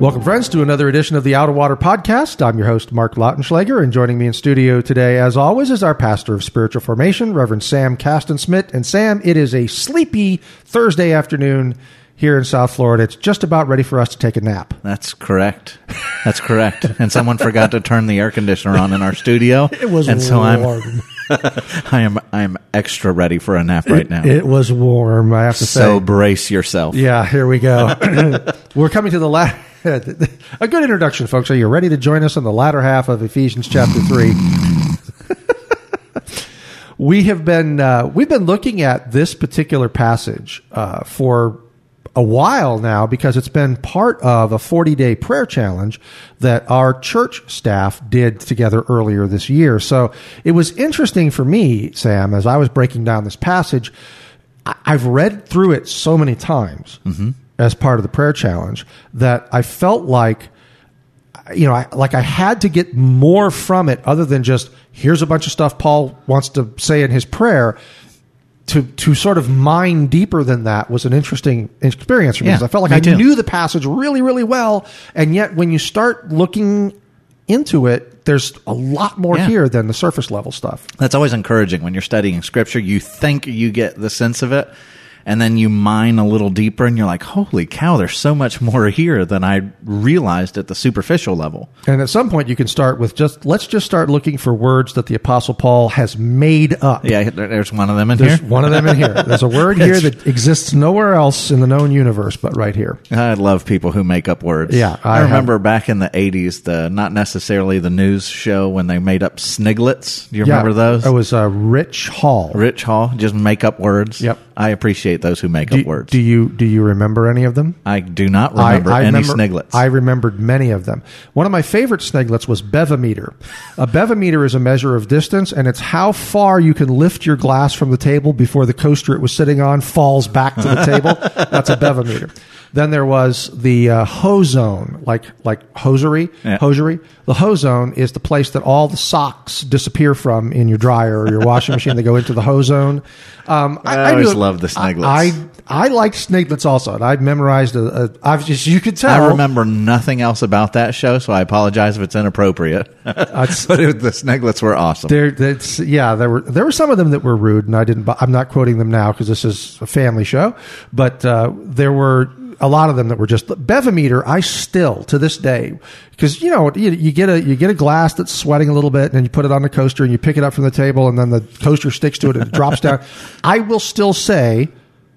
Welcome, friends, to another edition of the Out of Water podcast. I'm your host, Mark Lautenschlager, and joining me in studio today, as always, is our pastor of spiritual formation, Reverend Sam Castensmith. And Sam, it is a sleepy Thursday afternoon here in South Florida. It's just about ready for us to take a nap. That's correct. That's correct. and someone forgot to turn the air conditioner on in our studio. It was and so I'm warm. I am I'm extra ready for a nap right now. It was warm, I have to so say. brace yourself. Yeah, here we go. We're coming to the last. A good introduction, folks. Are you ready to join us on the latter half of Ephesians chapter three? we have been uh, we've been looking at this particular passage uh, for a while now because it's been part of a 40 day prayer challenge that our church staff did together earlier this year. So it was interesting for me, Sam, as I was breaking down this passage. I've read through it so many times as part of the prayer challenge that I felt like you know, I, like I had to get more from it other than just here's a bunch of stuff Paul wants to say in his prayer. To to sort of mine deeper than that was an interesting experience for me Yeah, because I felt like I too. knew the passage really really well, and yet when you start looking into it, there's a lot more Yeah. here than the surface level stuff. That's always encouraging when you're studying scripture. You think you get the sense of it, and then you mine a little deeper, and you're like, "Holy cow! There's so much more here than I realized at the superficial level." And at some point, you can start with just let's just start looking for words that the Apostle Paul has made up. Yeah, there's one of them in There's here. one of them in here. There's a word here that exists nowhere else in the known universe but right here. I love people who make up words. Yeah, I I, have- remember back in the '80s, the not necessarily the news show when they made up sniglets. Do you remember those? It was uh, Rich Hall. Rich Hall, just make up words. Yep. I appreciate those who make do, up words. do you do you remember any of them? I do not remember I, I any remember, sniglets. I remembered many of them. One of my favorite sniglets was bevimeter. A bevimeter is a measure of distance, and it's how far you can lift your glass from the table before the coaster it was sitting on falls back to the table. That's a bevimeter. Then there was the uh, hozone, like like hosiery. Yeah. Hosiery. The hozone is the place that all the socks disappear from in your dryer or your washing machine. They go into the hozone. Um, I always love the sniglets. I I, I liked sniglets also, and I memorized a. a I've just you could tell. I remember nothing else about that show, so I apologize if it's inappropriate. That's- but it, the sniglets were awesome. There, yeah. There were there were some of them that were rude, and I didn't. I'm not quoting them now because this is a family show, but uh, there were a lot of them that were just bevimeter. I still to this day because you know you, you get a you get a glass that's sweating a little bit, and then you put it on the coaster and you pick it up from the table, and then the coaster sticks to it and it drops down. I will still say,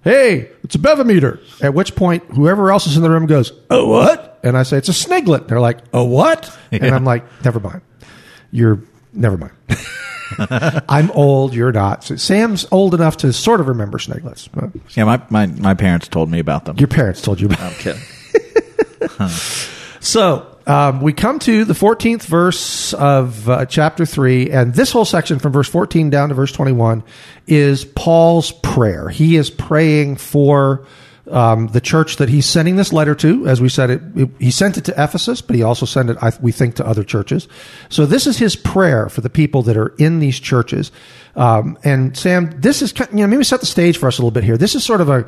"Hey, it's a bevimeter." At which point, whoever else is in the room goes, "A what?" And I say, "It's a sniglet." They're like, "A what?" And I'm like, "Never mind." You're never mind. I'm old. You're not. So Sam's old enough to sort of remember sniglets. But yeah, my, my, my parents told me about them. your parents told you about. I'm kidding. So um, we come to the 14th verse of uh, chapter 3, and this whole section from verse 14 down to verse 21 is Paul's prayer. He is praying for um, the church that he's sending this letter to. As we said, it, it- he sent it to Ephesus, but he also sent it, I, we think, to other churches. So this is his prayer for the people that are in these churches. Um, and Sam, this is kind- you know maybe set the stage for us a little bit here. This is sort of a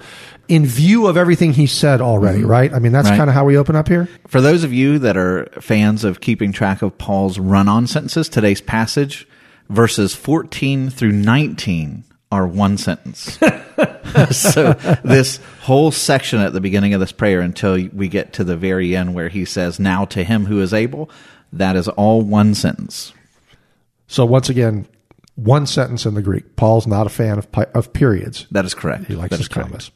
in view of everything he said already, right? I mean, that's Right. kind of how we open up here. For those of you that are fans of keeping track of Paul's run on sentences, today's passage, verses 14 through 19 are one sentence. so this whole section at the beginning of this prayer until we get to the very end where he says, Now to him who is able, that is all one sentence. So once again, one sentence in the Greek. Paul's not a fan of pi- of periods. That is correct. He likes That his commas.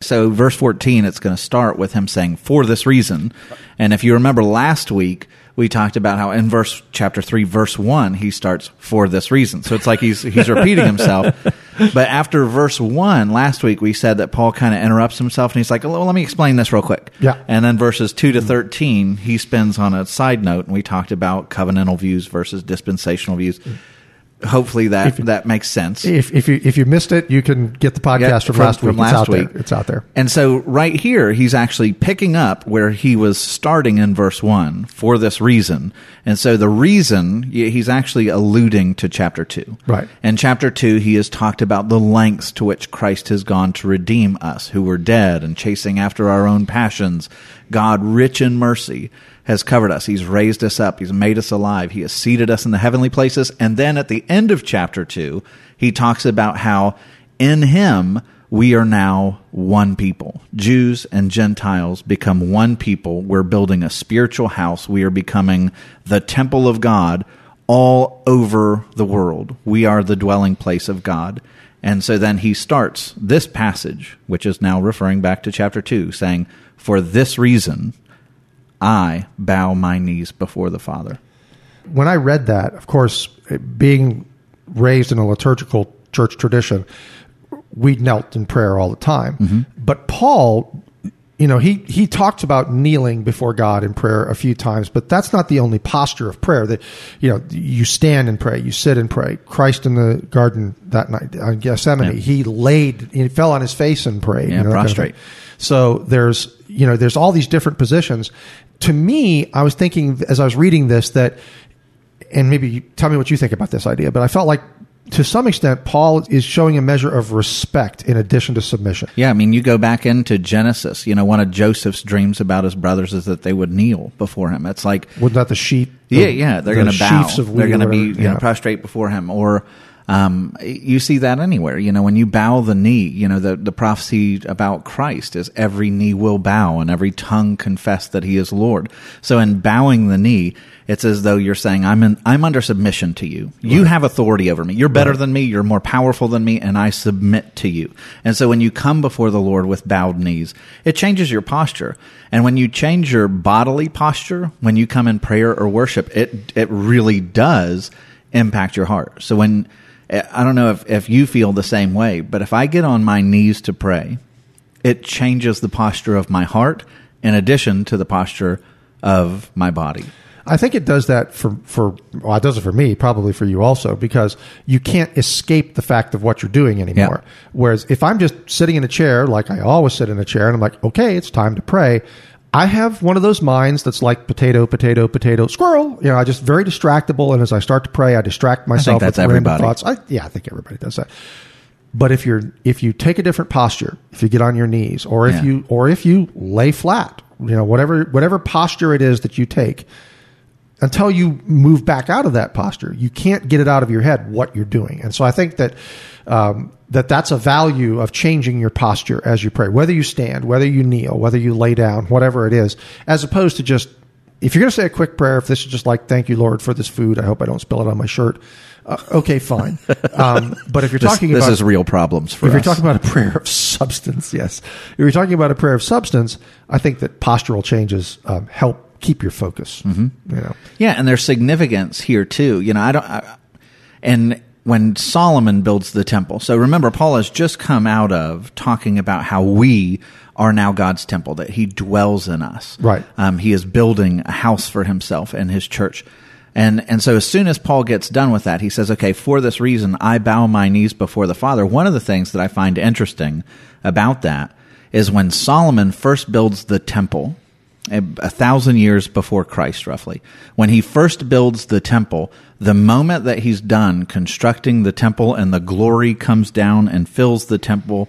So, verse 14, it's going to start with him saying, for this reason. And if you remember last week, we talked about how in verse chapter 3, verse 1, he starts for this reason. So it's like he's, he's repeating himself. but after verse one, last week we said that Paul kind of interrupts himself and he's like, well, let me explain this real quick. Yeah. And then verses two to 13, he spends on a side note and we talked about covenantal views versus dispensational views. Hopefully that, that makes sense. If, if you if you missed it, you can get the podcast Yeah, from, from- last from week. last it's out week. there. It's out there. And so right here, he's actually picking up where he was starting in verse one for this reason. And so the reason he's actually alluding to chapter two. Right. In chapter two, he has talked about the lengths to which Christ has gone to redeem us who were dead and chasing after our own passions. God, rich in mercy, has covered us. He's raised us up. He's made us alive. He has seated us in the heavenly places. And then at the end of chapter two, he talks about how in him we are now one people. Jews and Gentiles become one people. We're building a spiritual house. We are becoming the temple of God all over the world. We are the dwelling place of God. And so then he starts this passage, which is now referring back to chapter 2, saying, For this reason, I bow my knees before the Father. when I read that, of course, being raised in a liturgical church tradition, we knelt in prayer all the time. Mm-hmm. But Paul, you know, he he talks about kneeling before God in prayer a few times, but that's not the only posture of prayer. That you know, you stand and pray, you sit and pray. Christ in the garden that night on Gethsemane, Yeah. he laid, he fell on his face and prayed. Yeah, you know, that kind of prostrate. So there's you know there's all these different positions. To me, I was thinking as I was reading this that, and maybe tell me what you think about this idea, but I felt like to some extent Paul is showing a measure of respect in addition to submission. Yeah, I mean, you go back into Genesis. You know, one of Joseph's dreams about his brothers is that they would kneel before him. It's like, Wasn't that the sheep? yeah, the- yeah, they're the going to bow. they're going to be you know prostrate before him. Or um, you see that anywhere. You know, when you bow the knee, you know the the prophecy about Christ is every knee will bow and every tongue confess that He is Lord. So in bowing the knee, it's as though you're saying, "I'm in, I'm under submission to you. You have authority over me. You're better than me. You're more powerful than me, and I submit to you." And so when you come before the Lord with bowed knees, it changes your posture. And when you change your bodily posture, when you come in prayer or worship, it it really does impact your heart. So when I don't know if, if you feel the same way, but if I get on my knees to pray, it changes the posture of my heart in addition to the posture of my body. I think it does that for for well, it does it for me, probably for you also, because you can't escape the fact of what you're doing anymore. Yeah. Whereas if I'm just sitting in a chair, like I always sit in a chair, and I'm like, okay, it's time to pray. I have one of those minds that's like potato, potato, potato, squirrel. You know, I just very distractible, and as I start to pray, I distract myself that's with random everybody. thoughts. I, yeah, I think everybody does that. But if you're if you take a different posture, if you get on your knees, or if Yeah. you or if you lay flat, you know whatever whatever posture it is that you take, until you move back out of that posture, you can't get it out of your head what you're doing. And so I think that um, that that's a value of changing your posture as you pray, whether you stand, whether you kneel, whether you lay down, whatever it is, as opposed to just if you're going to say a quick prayer, if this is just like "Thank you, Lord, for this food," I hope I don't spill it on my shirt. Uh, okay, fine. Um, but if you're This, talking this about is real problems for if you're talking about a prayer of substance, yes. If you're talking about a prayer of substance, I think that postural changes um, help keep your focus. Mm-hmm. You know, Yeah, and there's significance here too. You know, I don't. I, and when Solomon builds the temple, so remember, Paul has just come out of talking about how we are now God's temple, that He dwells in us. Right. Um, he is building a house for Himself and His church. And and so as soon as Paul gets done with that, he says, "Okay, for this reason, I bow my knees before the Father." One of the things that I find interesting about that is when Solomon first builds the temple, a, a thousand years before Christ, roughly. When he first builds the temple, the moment that he's done constructing the temple and the glory comes down and fills the temple,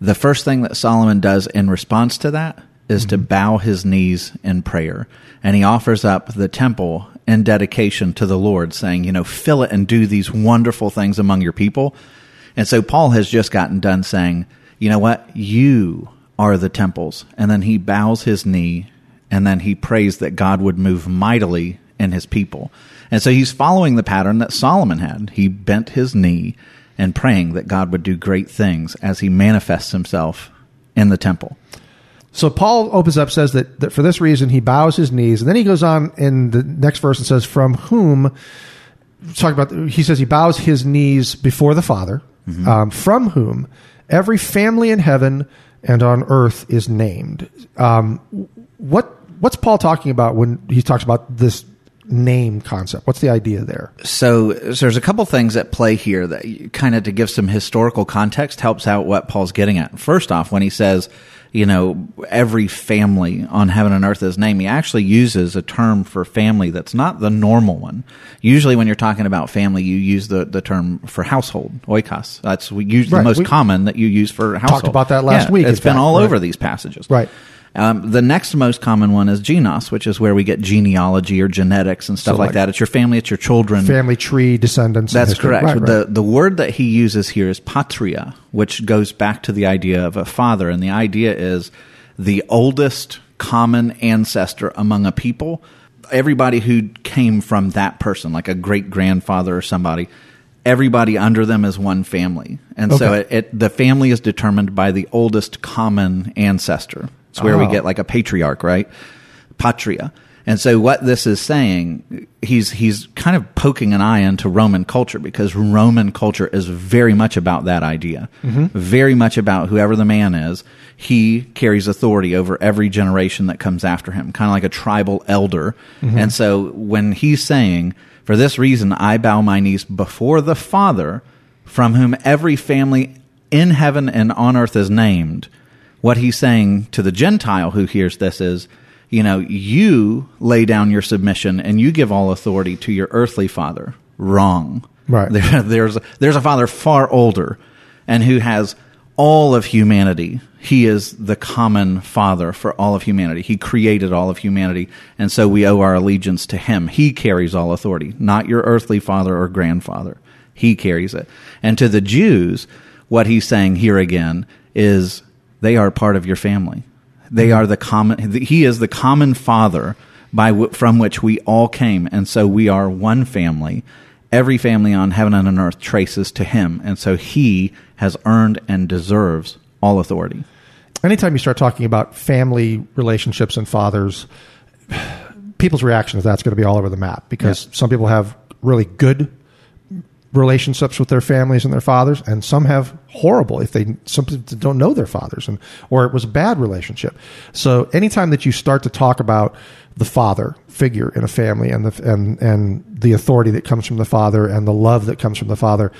the first thing that Solomon does in response to that is to mm-hmm. bow his knees in prayer. And he offers up the temple in dedication to the Lord, saying, you know, fill it and do these wonderful things among your people. And so Paul has just gotten done saying, you know what? You are the temples. And then he bows his knee and then he prays that God would move mightily in his people. And so he's following the pattern that Solomon had. He bent his knee and praying that God would do great things as he manifests himself in the temple. So Paul opens up, says that, that for this reason he bows his knees, and then he goes on in the next verse and says, "From whom?" Talk about. He says he bows his knees before the Father, um, from whom every family in heaven and on earth is named. Um, what what's Paul talking about when he talks about this name concept? What's the idea there? So, so there's a couple things at play here that kind of to give some historical context helps out what Paul's getting at. First off, when he says, you know, every family on heaven and earth is named, he actually uses a term for family that's not the normal one. Usually when you're talking about family, you use the, the term for household, oikos. That's usually Right, the most we common that you use for household. Talked about that last Yeah, week, It's been fact, all right. over these passages. Right. Um, the next most common one is genos, which is where we get genealogy or genetics and stuff So like, like- that. It's your family, it's your children. Family tree, descendants. That's correct. Right, right. The the word that he uses here is patria, which goes back to the idea of a father, and the idea is the oldest common ancestor among a people. Everybody who came from that person, like a great grandfather or somebody, everybody under them is one family, and so it, it the family is determined by the oldest common ancestor. It's where we Oh. get like a patriarch, right? Patria. And so what this is saying, he's he's kind of poking an eye into Roman culture because Roman culture is very much about that idea. Mm-hmm. Very much about whoever the man is, he carries authority over every generation that comes after him, kind of like a tribal elder. Mm-hmm. And so when he's saying, for this reason I bow my knees before the Father, from whom every family in heaven and on earth is named, what he's saying to the Gentile who hears this is, you know, you lay down your submission and you give all authority to your earthly father. Wrong. Right. There, there's there's a father far older, and who has all of humanity. He is the common father for all of humanity. He created all of humanity, and so we owe our allegiance to him. He carries all authority, not your earthly father or grandfather. He carries it. And to the Jews, what he's saying here again is they are part of your family. They are the common. He is the common father by w- from which we all came, and so we are one family. Every family on heaven and on earth traces to him, and so he has earned and deserves all authority. anytime you start talking about family relationships and fathers, people's reaction to that's going to be all over the map because some people have really good relationships with their families and their fathers, and some have horrible if they simply don't know their fathers and or it was a bad relationship. So anytime that you start to talk about the father figure in a family and the and and the authority that comes from the father and the love that comes from the father,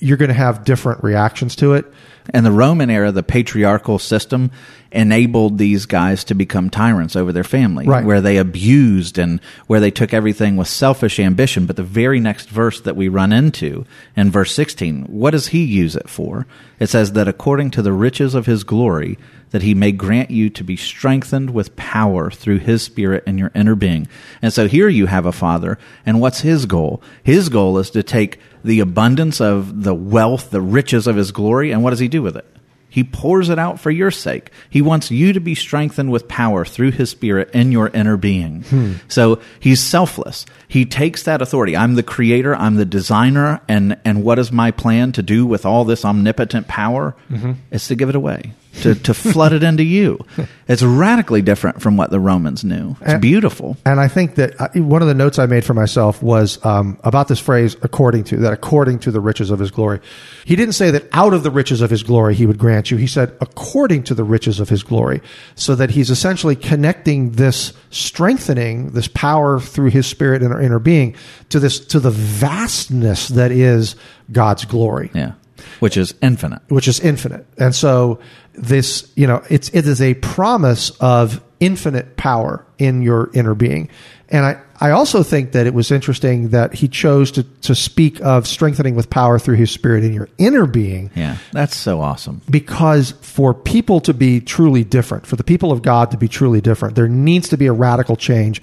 you're going to have different reactions to it. And the Roman era, the patriarchal system enabled these guys to become tyrants over their family, Right. where they abused and where they took everything with selfish ambition. But the very next verse that we run into in verse 16, what does he use it for? It says that according to the riches of his glory, that he may grant you to be strengthened with power through his spirit in your inner being. And so here you have a father, and what's his goal? His goal is to take the abundance of the wealth, the riches of his glory, and what does he do with it? He pours it out for your sake. He wants you to be strengthened with power through his spirit in your inner being. Hmm. So he's selfless. He takes that authority. I'm the creator, I'm the designer, and, and what is my plan to do with all this omnipotent power? Mm-hmm. It's to give it away, to, to flood it into you. It's radically different from what the Romans knew. It's And- beautiful. And I think that uh, one of the notes I made for myself was um, about this phrase, according to, that according to the riches of his glory. He didn't say that out of the riches of his glory he would grant you. He said, according to the riches of his glory. So that he's essentially connecting this strengthening, this power through his spirit in our inner being to this, to the vastness that is God's glory Yeah. Which is infinite. which is infinite. And so this, you know, it's it is a promise of infinite power in your inner being. And I, I also think that it was interesting that he chose to, to speak of strengthening with power through his spirit in your inner being Yeah. That's so awesome. because for people to be truly different, for the people of God to be truly different, there needs to be a radical change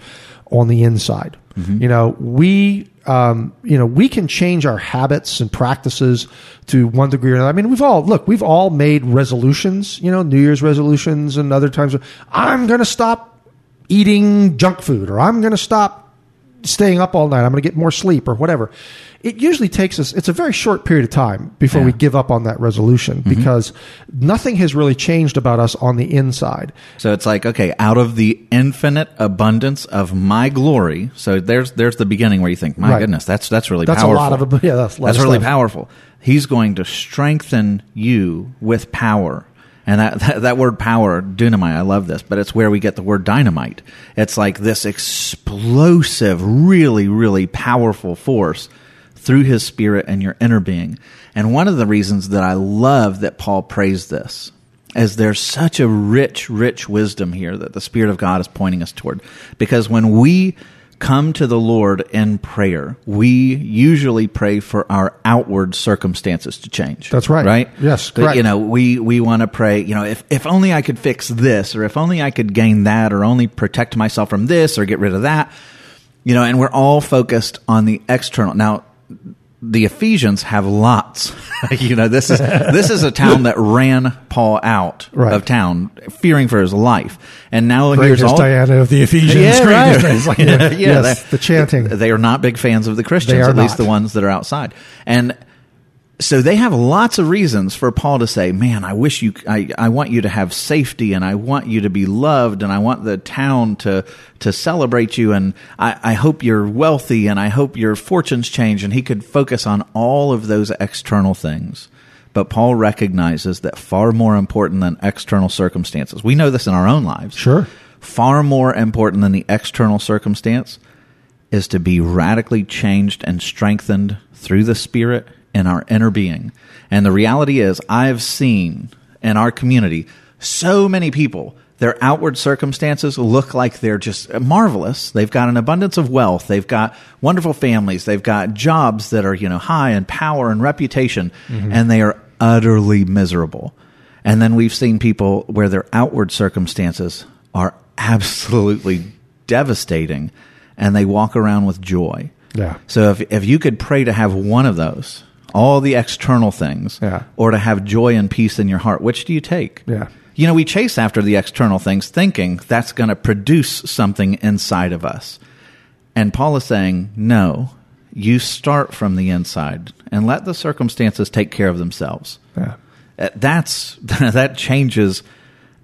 on the inside. Mm-hmm. You know, we, um, you know, we can change our habits and practices to one degree or another. I mean, we've all look, we've all made resolutions. You know, New Year's resolutions and other times. I'm going to stop eating junk food, or I'm going to stop staying up all night. I'm going to get more sleep or whatever. It usually takes us, it's a very short period of time before we give up on that resolution mm-hmm. because nothing has really changed about us on the inside. So it's like, okay, out of the infinite abundance of my glory. So there's there's the beginning where you think, my Right. goodness, that's that's really That's a powerful. lot of- yeah, that's that's really powerful. He's going to strengthen you with power. And that, that that word power, dynamite, I love this, but it's where we get the word dynamite. It's like this explosive, really, really powerful force through his spirit and your inner being. And one of the reasons that I love that Paul prays this is there's such a rich, rich wisdom here that the Spirit of God is pointing us toward. Because when we come to the Lord in prayer, we usually pray for our outward circumstances to change. That's right. Right? Yes, But, correct. You know, we, we want to pray, you know, if, if only I could fix this, or if only I could gain that, or only protect myself from this, or get rid of that. You know, and we're all focused on the external. Now, the Ephesians have lots. you know, this is this is a town that ran Paul out Right. of town, fearing for his life. And now Great here's all Diana of the Ephesians. yeah, right. like, yeah, yes, the chanting. They are not big fans of the Christians, at least not. the ones that are outside. And so they have lots of reasons for Paul to say, "Man, I wish you, I, I want you to have safety, and I want you to be loved, and I want the town to to celebrate you, and I, I hope you're wealthy, and I hope your fortunes change." And he could focus on all of those external things. But Paul recognizes that far more important than external circumstances. We know this in our own lives Sure. far more important than the external circumstance is to be radically changed and strengthened through the Spirit in our inner being. And the reality is, I've seen in our community so many people. Their outward circumstances look like they're just marvelous. They've got an abundance of wealth. They've got wonderful families. They've got jobs that are, you know, high in power and reputation, mm-hmm. and they are utterly miserable. And then we've seen people where their outward circumstances are absolutely devastating and they walk around with joy. Yeah. So if, if you could pray to have one of those, all the external things, Yeah. or to have joy and peace in your heart, which do you take? Yeah. You know, we chase after the external things thinking that's going to produce something inside of us. And Paul is saying, no, you start from the inside and let the circumstances take care of themselves. Yeah. Uh, That's that changes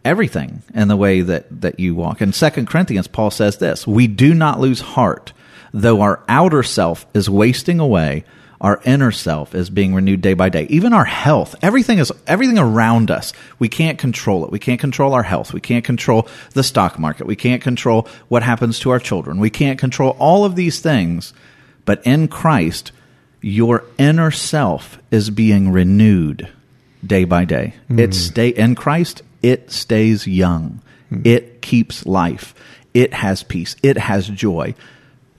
everything in the way that that you walk. In Second Corinthians, Paul says this: "We do not lose heart, though our outer self is wasting away." Our inner self is being renewed day by day. Even our health, everything is everything around us. We can't control it. We can't control our health. We can't control the stock market. We can't control what happens to our children. We can't control all of these things. But in Christ, your inner self is being renewed day by day. Hmm. It stay in Christ, it stays young. Hmm. It keeps life. It has peace. It has joy,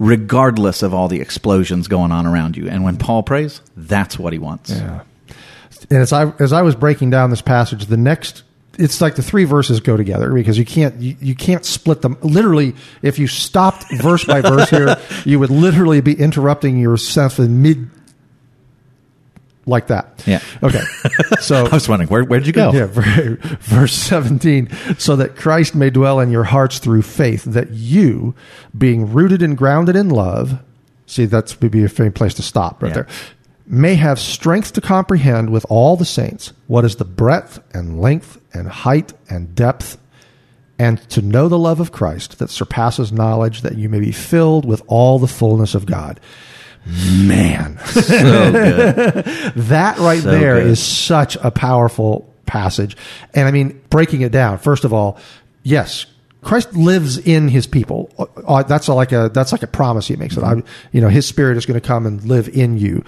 regardless of all the explosions going on around you. And when Paul prays, that's what he wants. Yeah. And as I as I was breaking down this passage, the next it's like the three verses go together because you can't you, you can't split them. Literally, if you stopped verse by verse here, you would literally be interrupting yourself in mid like that. Yeah. Okay. So I was wondering, where, where'd you go? Yeah, verse 17. So that Christ may dwell in your hearts through faith, that you, being rooted and grounded in love, see, that's would be a fitting place to stop right Yeah. there, may have strength to comprehend with all the saints what is the breadth and length and height and depth, and to know the love of Christ that surpasses knowledge, that you may be filled with all the fullness of God. Man. So good. That right So there is good. such a powerful passage. And I mean, breaking it down, first of all, yes, Christ lives in his people. Uh, uh, That's like a that's like a promise he makes that I, you know, his spirit is going to come and live in you.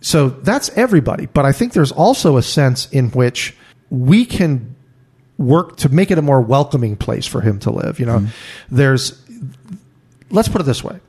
So that's everybody. But I think there's also a sense in which we can work to make it a more welcoming place for him to live. You know, there's let's put it this way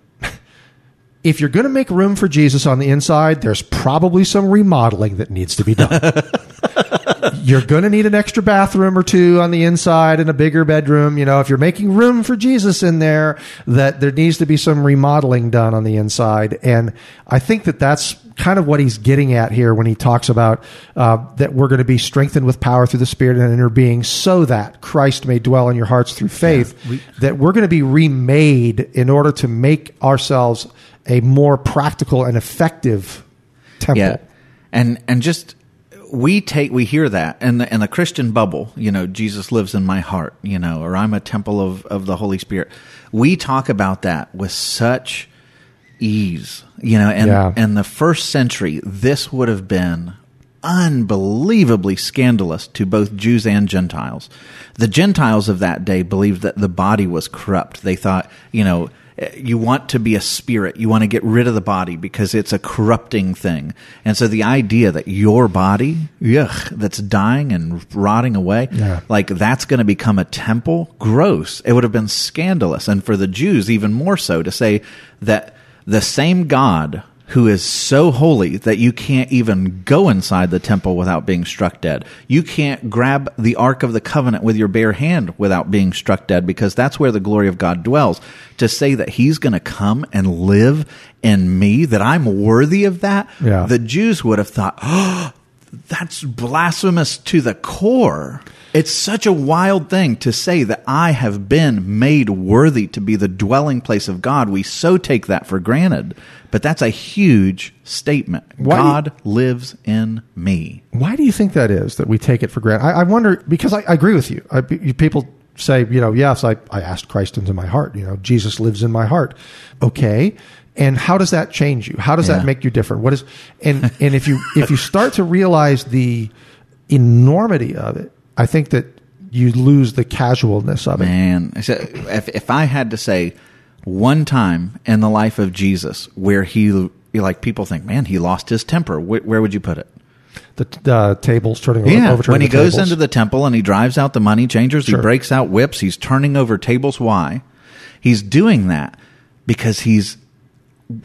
if you're going to make room for Jesus on the inside, there's probably some remodeling that needs to be done. you're going to need an extra bathroom or two on the inside and a bigger bedroom. You know, if you're making room for Jesus in there, that there needs to be some remodeling done on the inside. And I think that that's kind of what he's getting at here when he talks about uh, that we're going to be strengthened with power through the Spirit and inner being, so that Christ may dwell in your hearts through faith. Yeah, we, that we're going to be remade in order to make ourselves a more practical and effective temple. Yeah, and and just we take we hear that in the in the Christian bubble, you know, Jesus lives in my heart, you know, or I'm a temple of of the Holy Spirit. We talk about that with such ease, you know, and yeah. in the first century, this would have been unbelievably scandalous to both Jews and Gentiles. The Gentiles of that day believed that the body was corrupt. They thought, you know, you want to be a spirit. You want to get rid of the body because it's a corrupting thing. And so the idea that your body, yuck, that's dying and rotting away, yeah. like that's going to become a temple, gross. It would have been scandalous. And for the Jews, even more so to say that the same God who is so holy that you can't even go inside the temple without being struck dead. You can't grab the Ark of the Covenant with your bare hand without being struck dead because that's where the glory of God dwells. To say that He's going to come and live in me, that I'm worthy of that, yeah. the Jews would have thought, oh, that's blasphemous to the core. It's such a wild thing to say that I have been made worthy to be the dwelling place of God. We so take that for granted, but that's a huge statement. Why God you, lives in me. Why do you think that is that we take it for granted? I, I wonder because I, I, agree with you. I, people say, you know, yes, I, I asked Christ into my heart. You know, Jesus lives in my heart. Okay. And how does that change you? How does yeah. that make you different? What is, and, and if you, if you start to realize the enormity of it, I think that you lose the casualness of it. Man, if if I had to say one time in the life of Jesus where he like people think, man, he lost his temper. Where, where would you put it? The uh, tables turning yeah, over. when he goes into the temple and he drives out the money changers, sure. he breaks out whips. He's turning over tables. Why? He's doing that because he's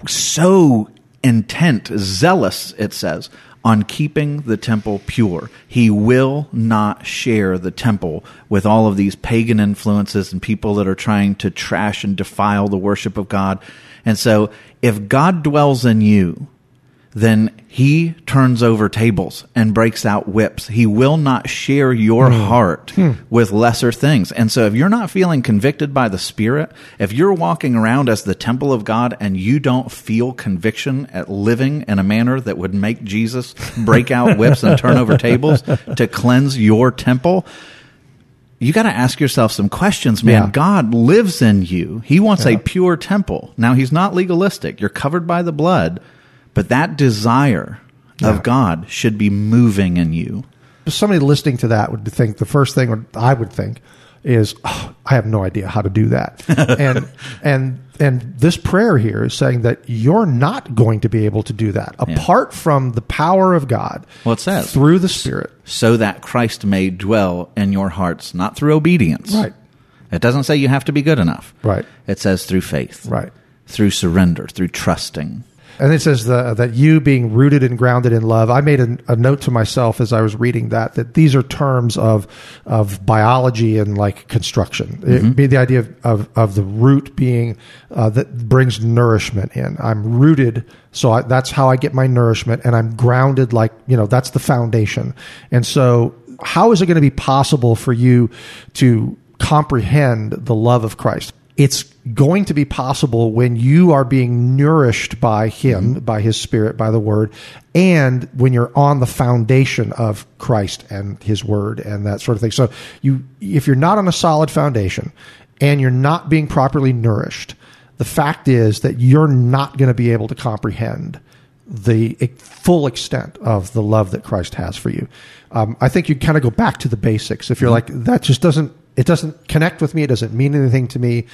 so intent, zealous. It says on keeping the temple pure. He will not share the temple with all of these pagan influences and people that are trying to trash and defile the worship of God. And so if God dwells in you, then he turns over tables and breaks out whips. He will not share your mm. heart mm. with lesser things. And so if you're not feeling convicted by the Spirit, if you're walking around as the temple of God and you don't feel conviction at living in a manner that would make Jesus break out whips and turn over tables to cleanse your temple, you got to ask yourself some questions, man. Yeah. God lives in you. He wants yeah. a pure temple. Now, he's not legalistic. You're covered by the blood but that desire yeah. of God should be moving in you. Somebody listening to that would think the first thing I would think is, oh, I have no idea how to do that. and and and this prayer here is saying that you're not going to be able to do that apart yeah. from the power of God. Well, it says through the Spirit, so that Christ may dwell in your hearts, not through obedience. Right. It doesn't say you have to be good enough. Right. It says through faith. Right. Through surrender, through trusting. And it says the, that you being rooted and grounded in love. I made a, a, note to myself as I was reading that that these are terms of of biology and like construction. Mm-hmm. It be the idea of, of, of the root being uh, that brings nourishment in. I'm rooted, so I, that's how I get my nourishment, and I'm grounded. Like you know, that's the foundation. And so, how is it going to be possible for you to comprehend the love of Christ? It's going to be possible when you are being nourished by him mm-hmm. by his spirit by the word and when you're on the foundation of Christ and his word and that sort of thing so you if you're not on a solid foundation and you're not being properly nourished the fact is that you're not going to be able to comprehend the full extent of the love that Christ has for you. Um, I think you kind of go back to the basics. If you're mm-hmm. like that, just doesn't it doesn't connect with me. It doesn't mean anything to me.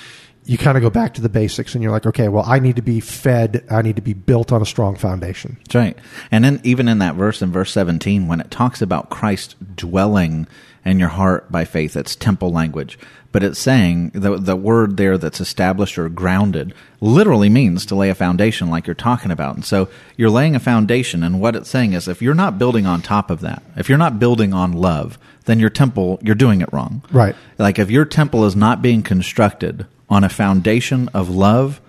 you kind of go back to the basics and you're like, okay, well, I need to be fed. I need to be built on a strong foundation. That's right. And then even in that verse, in verse 17, when it talks about Christ dwelling in your heart by faith, it's temple language. But it's saying the, the word there that's established or grounded literally means to lay a foundation like you're talking about. And so you're laying a foundation. And what it's saying is if you're not building on top of that, if you're not building on love, then your temple, you're doing it wrong. Right. Like if your temple is not being constructed on a foundation of love,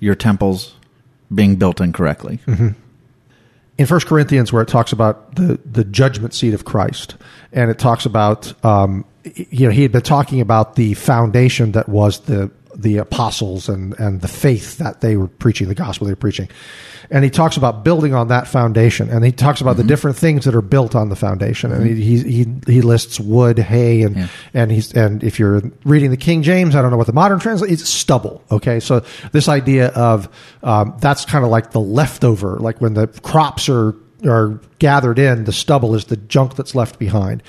your temple's being built incorrectly. Mm-hmm. In First Corinthians, where it talks about the, the judgment seat of Christ, and it talks about, um, you know, he had been talking about the foundation that was the the apostles and, and the faith that they were preaching, the gospel they were preaching. And he talks about building on that foundation. And he talks about mm-hmm. the different things that are built on the foundation. Mm-hmm. And he, he, he lists wood, hay, and, yeah. and he's, and if you're reading the King James, I don't know what the modern translation is, stubble. Okay. So this idea of, um, that's kind of like the leftover, like when the crops are, are gathered in, the stubble is the junk that's left behind.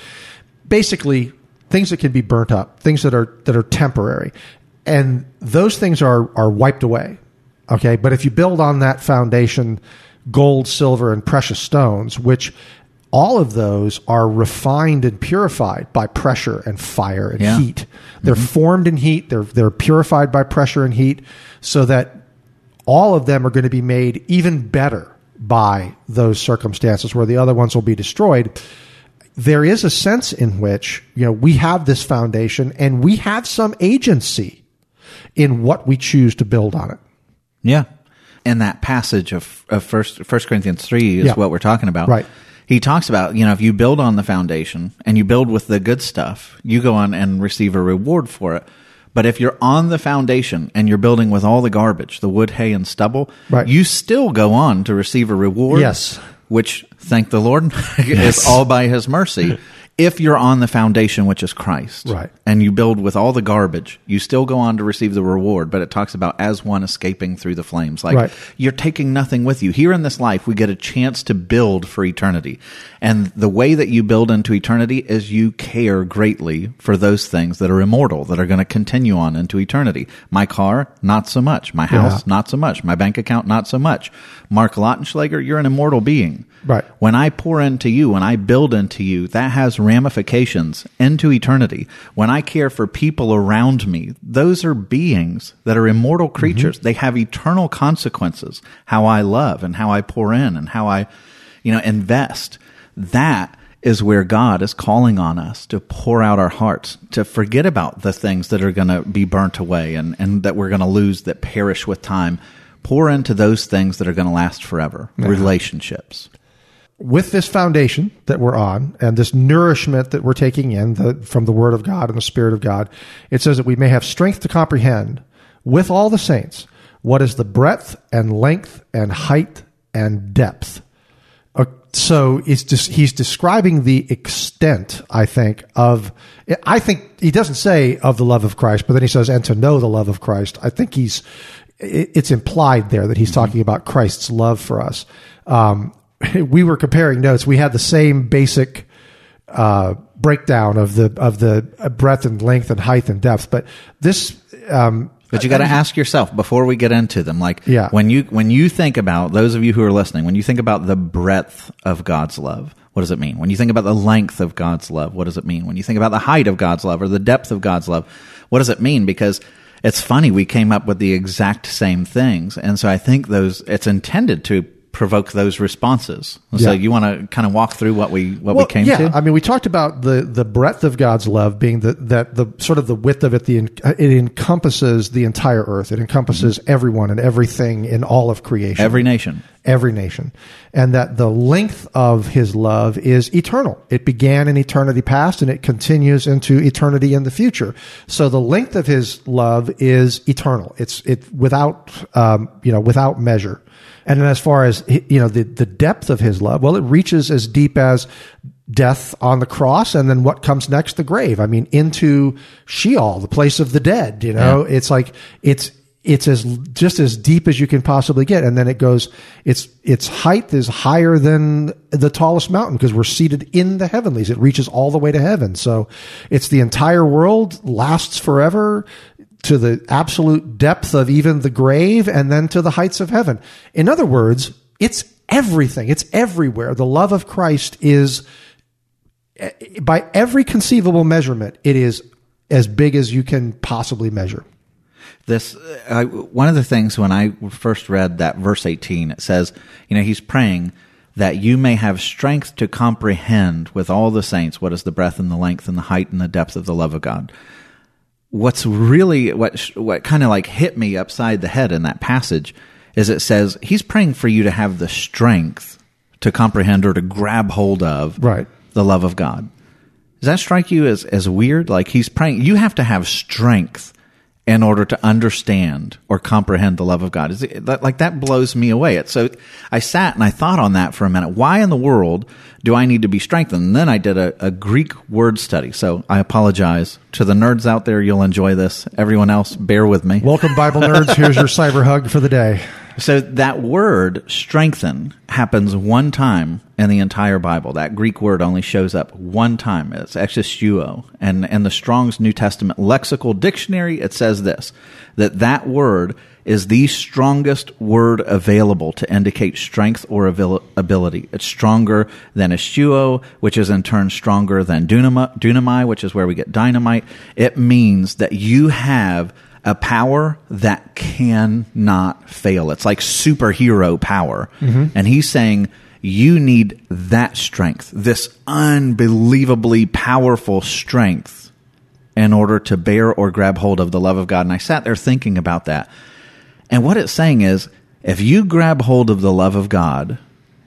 Basically, things that can be burnt up, things that are that are temporary and those things are are wiped away. Okay, but if you build on that foundation, gold, silver, and precious stones, which all of those are refined and purified by pressure and fire and yeah. heat. They're mm-hmm. formed in heat. They're they're purified by pressure and heat, so that all of them are going to be made even better by those circumstances where the other ones will be destroyed. There is a sense in which you know we have this foundation and we have some agency in what we choose to build on it. Yeah. And that passage of, of first, first Corinthians 3 is yeah. what we're talking about. Right. He talks about, you know, if you build on the foundation and you build with the good stuff, you go on and receive a reward for it. But if you're on the foundation and you're building with all the garbage, the wood, hay, and stubble, right. you still go on to receive a reward. Yes. Which, thank the Lord, yes. is all by his mercy. If you're on the foundation which is Christ, right. and you build with all the garbage, you still go on to receive the reward. But it talks about as one escaping through the flames, like right. you're taking nothing with you. Here in this life, we get a chance to build for eternity, and the way that you build into eternity is you care greatly for those things that are immortal, that are going to continue on into eternity. My car, not so much. My house, yeah. not so much. My bank account, not so much. Mark Lautenschlager, you're an immortal being. Right. When I pour into you, when I build into you, that has ramifications into eternity. When I care for people around me, those are beings that are immortal mm-hmm. creatures. Mm-hmm. They have eternal consequences. How I love and how I pour in and how I, you know, invest. That is where God is calling on us to pour out our hearts, to forget about the things that are going to be burnt away and, and that we're going to lose that perish with time. Pour into those things that are going to last forever. Yeah. Relationships with this foundation that we're on and this nourishment that we're taking in the, from the Word of God and the Spirit of God, it says that we may have strength to comprehend with all the saints what is the breadth and length and height and depth. Uh, so it's just, he's describing the extent, I think, of, I think he doesn't say of the love of Christ, but then he says, and to know the love of Christ. I think he's, it's implied there that he's mm-hmm. talking about Christ's love for us. Um, we were comparing notes. We had the same basic uh, breakdown of the of the breadth and length and height and depth, but this. Um, but you got to ask yourself before we get into them, like yeah. when you when you think about those of you who are listening, when you think about the breadth of God's love, what does it mean? When you think about the length of God's love, what does it mean? When you think about the height of God's love or the depth of God's love, what does it mean? Because it's funny we came up with the exact same things, and so I think those it's intended to provoke those responses. So you want to kind of walk through what we what well, we came yeah. to? I mean, we talked about the the breadth of God's love being the, that the sort of the width of it. The it encompasses the entire earth. It encompasses mm-hmm. everyone and everything in all of creation. Every nation. Every nation, and that the length of His love is eternal. It began in eternity past, and it continues into eternity in the future. So the length of His love is eternal. It's it without um, you know without measure. And then as far as, you know, the, the depth of his love, well, it reaches as deep as death on the cross and then what comes next, the grave. I mean, into Sheol, the place of the dead, you know, yeah. it's like, it's, it's as just as deep as you can possibly get. And then it goes its its height is higher than the tallest mountain because we're seated in the heavenlies. It reaches all the way to heaven. So it's the entire world lasts forever to the absolute depth of even the grave and then to the heights of heaven. In other words, it's everything. It's everywhere. The love of Christ is by every conceivable measurement, it is as big as you can possibly measure. This uh, one of the things when I first read that verse 18, it says, you know, he's praying that you may have strength to comprehend with all the saints what is the breadth and the length and the height and the depth of the love of God. What's really what what kind of like hit me upside the head in that passage is it says he's praying for you to have the strength to comprehend or to grab hold of right. the love of God. Does that strike you as, as weird? Like he's praying, you have to have strength in order to understand or comprehend the love of God. Is it, like that blows me away. It's so I sat and I thought on that for a minute. Why in the world do I need to be strengthened? And then I did a, a Greek word study. So I apologize to the nerds out there. You'll enjoy this. Everyone else, bear with me. Welcome, Bible nerds. Here's your cyber hug for the day. So that word strengthen happens one time in the entire Bible. That Greek word only shows up one time. It's exischuo. And in the Strong's New Testament lexical dictionary, it says this, that that word is the strongest word available to indicate strength or ability. It's stronger than ischuo, which is in turn stronger than dunamai, which is where we get dynamite. It means that you have a power that cannot fail. It's like superhero power. Mm-hmm. And he's saying, you need that strength, this unbelievably powerful strength in order to bear or grab hold of the love of God. And I sat there thinking about that. And what it's saying is, if you grab hold of the love of God,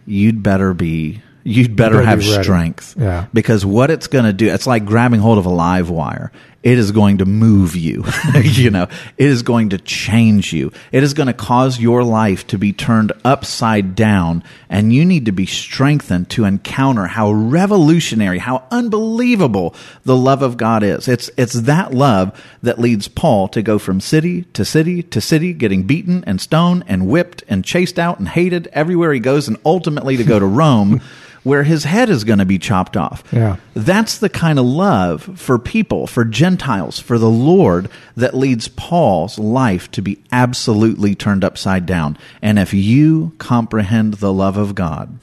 you'd better be you'd better, better have strength. Yeah. Because what it's going to do, it's like grabbing hold of a live wire it is going to move you. you know, it is going to change you. It is going to cause your life to be turned upside down and you need to be strengthened to encounter how revolutionary, how unbelievable the love of God is. It's, it's that love that leads Paul to go from city to city to city, getting beaten and stoned and whipped and chased out and hated everywhere he goes and ultimately to go to Rome where his head is going to be chopped off. Yeah. That's the kind of love for people, for Gentiles, for the Lord that leads Paul's life to be absolutely turned upside down. And if you comprehend the love of God,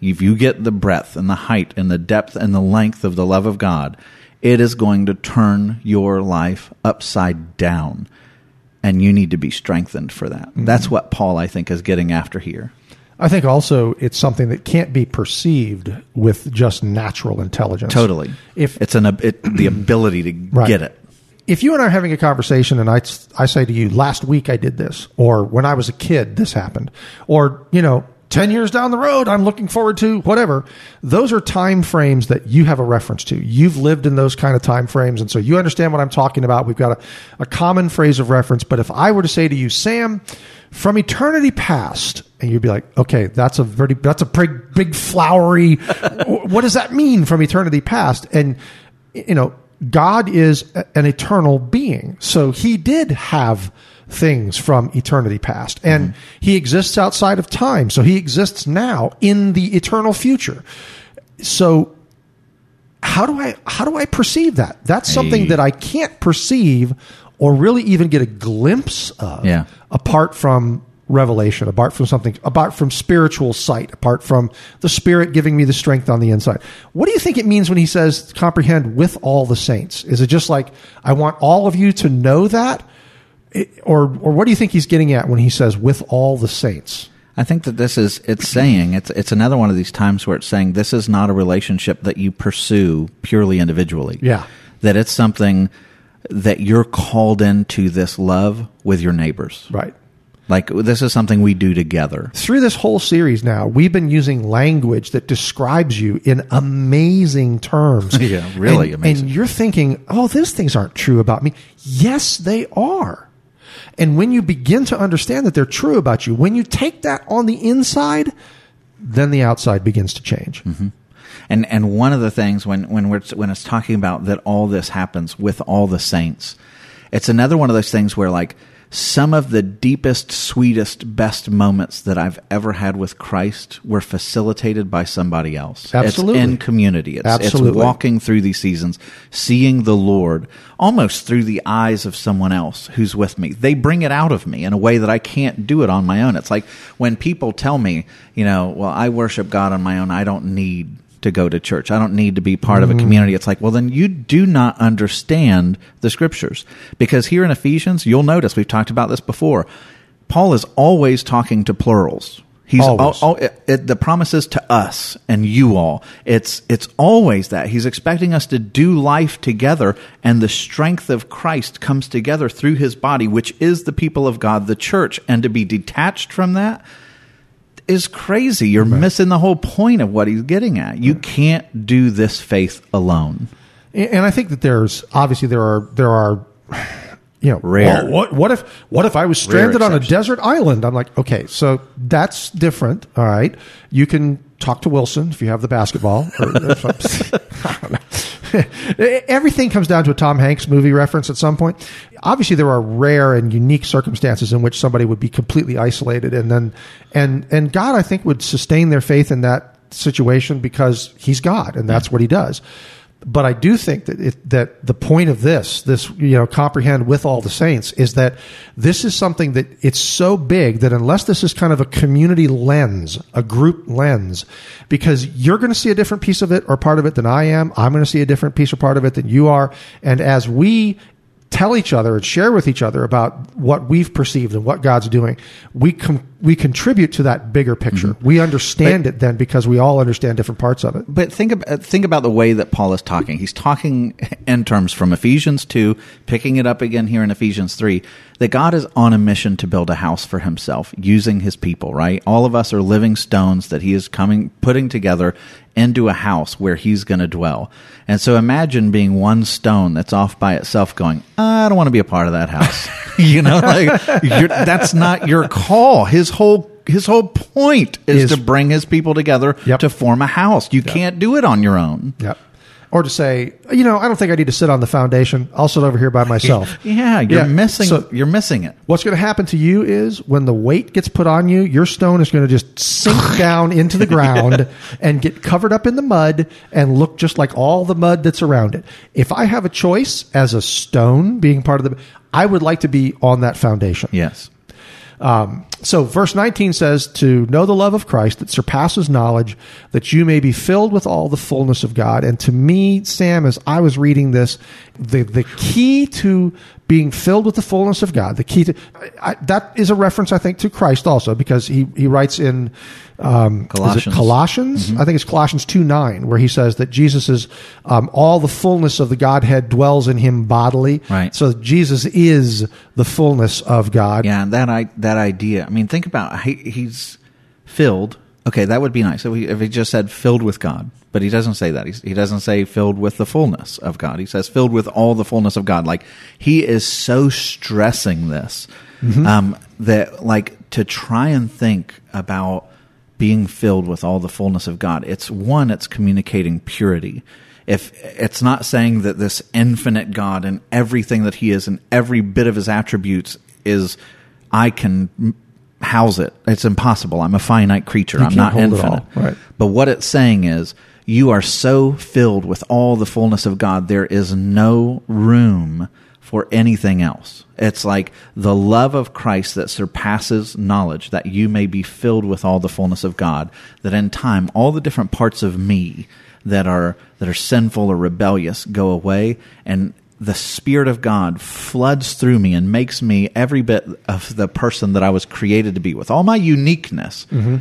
if you get the breadth and the height and the depth and the length of the love of God, it is going to turn your life upside down. And you need to be strengthened for that. Mm-hmm. That's what Paul, I think, is getting after here. I think also it's something that can't be perceived with just natural intelligence. Totally. If it's an it, the ability to right. get it. If you and I are having a conversation and I, I say to you, last week I did this, or when I was a kid, this happened, or, you know, 10 years down the road, I'm looking forward to whatever. Those are time frames that you have a reference to. You've lived in those kind of time frames. And so you understand what I'm talking about. We've got a, a common phrase of reference. But if I were to say to you, Sam, from eternity past, and you'd be like, okay, that's a very, that's a big, big flowery, what does that mean from eternity past? And, you know, God is an eternal being. So he did have things from eternity past and mm-hmm. he exists outside of time. So he exists now in the eternal future. So how do I, how do I perceive that? That's something hey. that I can't perceive or really even get a glimpse of yeah. apart from revelation, apart from something, apart from spiritual sight, apart from the Spirit giving me the strength on the inside. What do you think it means when he says comprehend with all the saints? Is it just like, I want all of you to know that? It, or, or what do you think he's getting at when he says with all the saints? I think that this is it's saying it's it's another one of these times where it's saying this is not a relationship that you pursue purely individually. Yeah. That it's something that you're called into this love with your neighbors. Right. Like this is something we do together. Through this whole series now, we've been using language that describes you in amazing terms. yeah, really and, amazing. And you're thinking, "Oh, these things aren't true about me." Yes, they are. And when you begin to understand that they're true about you, when you take that on the inside, then the outside begins to change. Mm-hmm. And and one of the things when when we're when it's talking about that all this happens with all the saints, it's another one of those things where like some of the deepest, sweetest, best moments that I've ever had with Christ were facilitated by somebody else. Absolutely. It's in community. It's, Absolutely. it's walking through these seasons, seeing the Lord almost through the eyes of someone else who's with me. They bring it out of me in a way that I can't do it on my own. It's like when people tell me, you know, well, I worship God on my own. I don't need to go to church. I don't need to be part of a mm. community. It's like, well, then you do not understand the scriptures. Because here in Ephesians, you'll notice, we've talked about this before, Paul is always talking to plurals. He's all, all, it, it, the promises to us and you all. It's it's always that he's expecting us to do life together, and the strength of Christ comes together through His body, which is the people of God, the church. And to be detached from that is crazy. You're missing the whole point of what he's getting at. You can't do this faith alone. And I think that there's obviously there are there are you know Rare. well, what what if what if I was stranded on a desert island? I'm like, okay, so that's different. All right, you can talk to Wilson if you have the basketball. Or, if I'm- I don't know. Everything comes down to a Tom Hanks movie reference at some point. Obviously, there are rare and unique circumstances in which somebody would be completely isolated, and then and and God, I think, would sustain their faith in that situation because He's God, and that's what He does. But I do think that it, that the point of this, this you know, comprehend with all the saints, is that this is something that it's so big that unless this is kind of a community lens, a group lens, because you're going to see a different piece of it or part of it than I am, I'm going to see a different piece or part of it than you are, and as we tell each other and share with each other about what we've perceived and what God's doing, we com- we contribute to that bigger picture. Mm-hmm. We understand it then because we all understand different parts of it. But think about think about the way that Paul is talking. He's talking in terms from Ephesians two, picking it up again here in Ephesians three. That God is on a mission to build a house for Himself, using His people. Right? All of us are living stones that He is coming, putting together into a house where He's going to dwell. And so imagine being one stone that's off by itself, going, "I don't want to be a part of that house." you know, like you're, that's not your call. His whole his whole point is, Is- to bring his people together Yep. to form a house. You can't do it on your own. Yep. Or to say, you know, I don't think I need to sit on the foundation. I'll sit over here by myself. Yeah, you're Yeah, missing. so- you're missing it. What's going to happen to you is when the weight gets put on you, your stone is going to just sink down into the ground and get covered up in the mud and look just like all the mud that's around it. If I have a choice as a stone being part of the, I would like to be on that foundation. Yes. Um, so verse 19 says to know the love of Christ that surpasses knowledge that you may be filled with all the fullness of God. And to me, Sam, as I was reading this, the, the key to being filled with the fullness of God, the key to, I, that is a reference, I think, to Christ also, because he, he writes in, um, Colossians. Colossians? I think it's Colossians 2 9, where he says that Jesus is, um, all the fullness of the Godhead dwells in him bodily. Right. So Jesus is the fullness of God. Yeah, and that I that idea. I mean, think about he, he's filled. Okay, that would be nice if he, if he just said filled with God, but he doesn't say that. He's, he doesn't say filled with the fullness of God. He says filled with all the fullness of God. Like he is so stressing this um, that like to try and think about being filled with all the fullness of God. It's one, it's communicating purity. If it's not saying that this infinite God and everything that He is and every bit of His attributes is, I can house it. It's impossible. I'm a finite creature. I'm can't not infinite. Right. But what it's saying is, you are so filled with all the fullness of God, there is no room for anything else. It's like the love of Christ that surpasses knowledge, that you may be filled with all the fullness of God, that in time all the different parts of me that are that are sinful or rebellious go away and the spirit of God floods through me and makes me every bit of the person that I was created to be with all my uniqueness. Mm-hmm.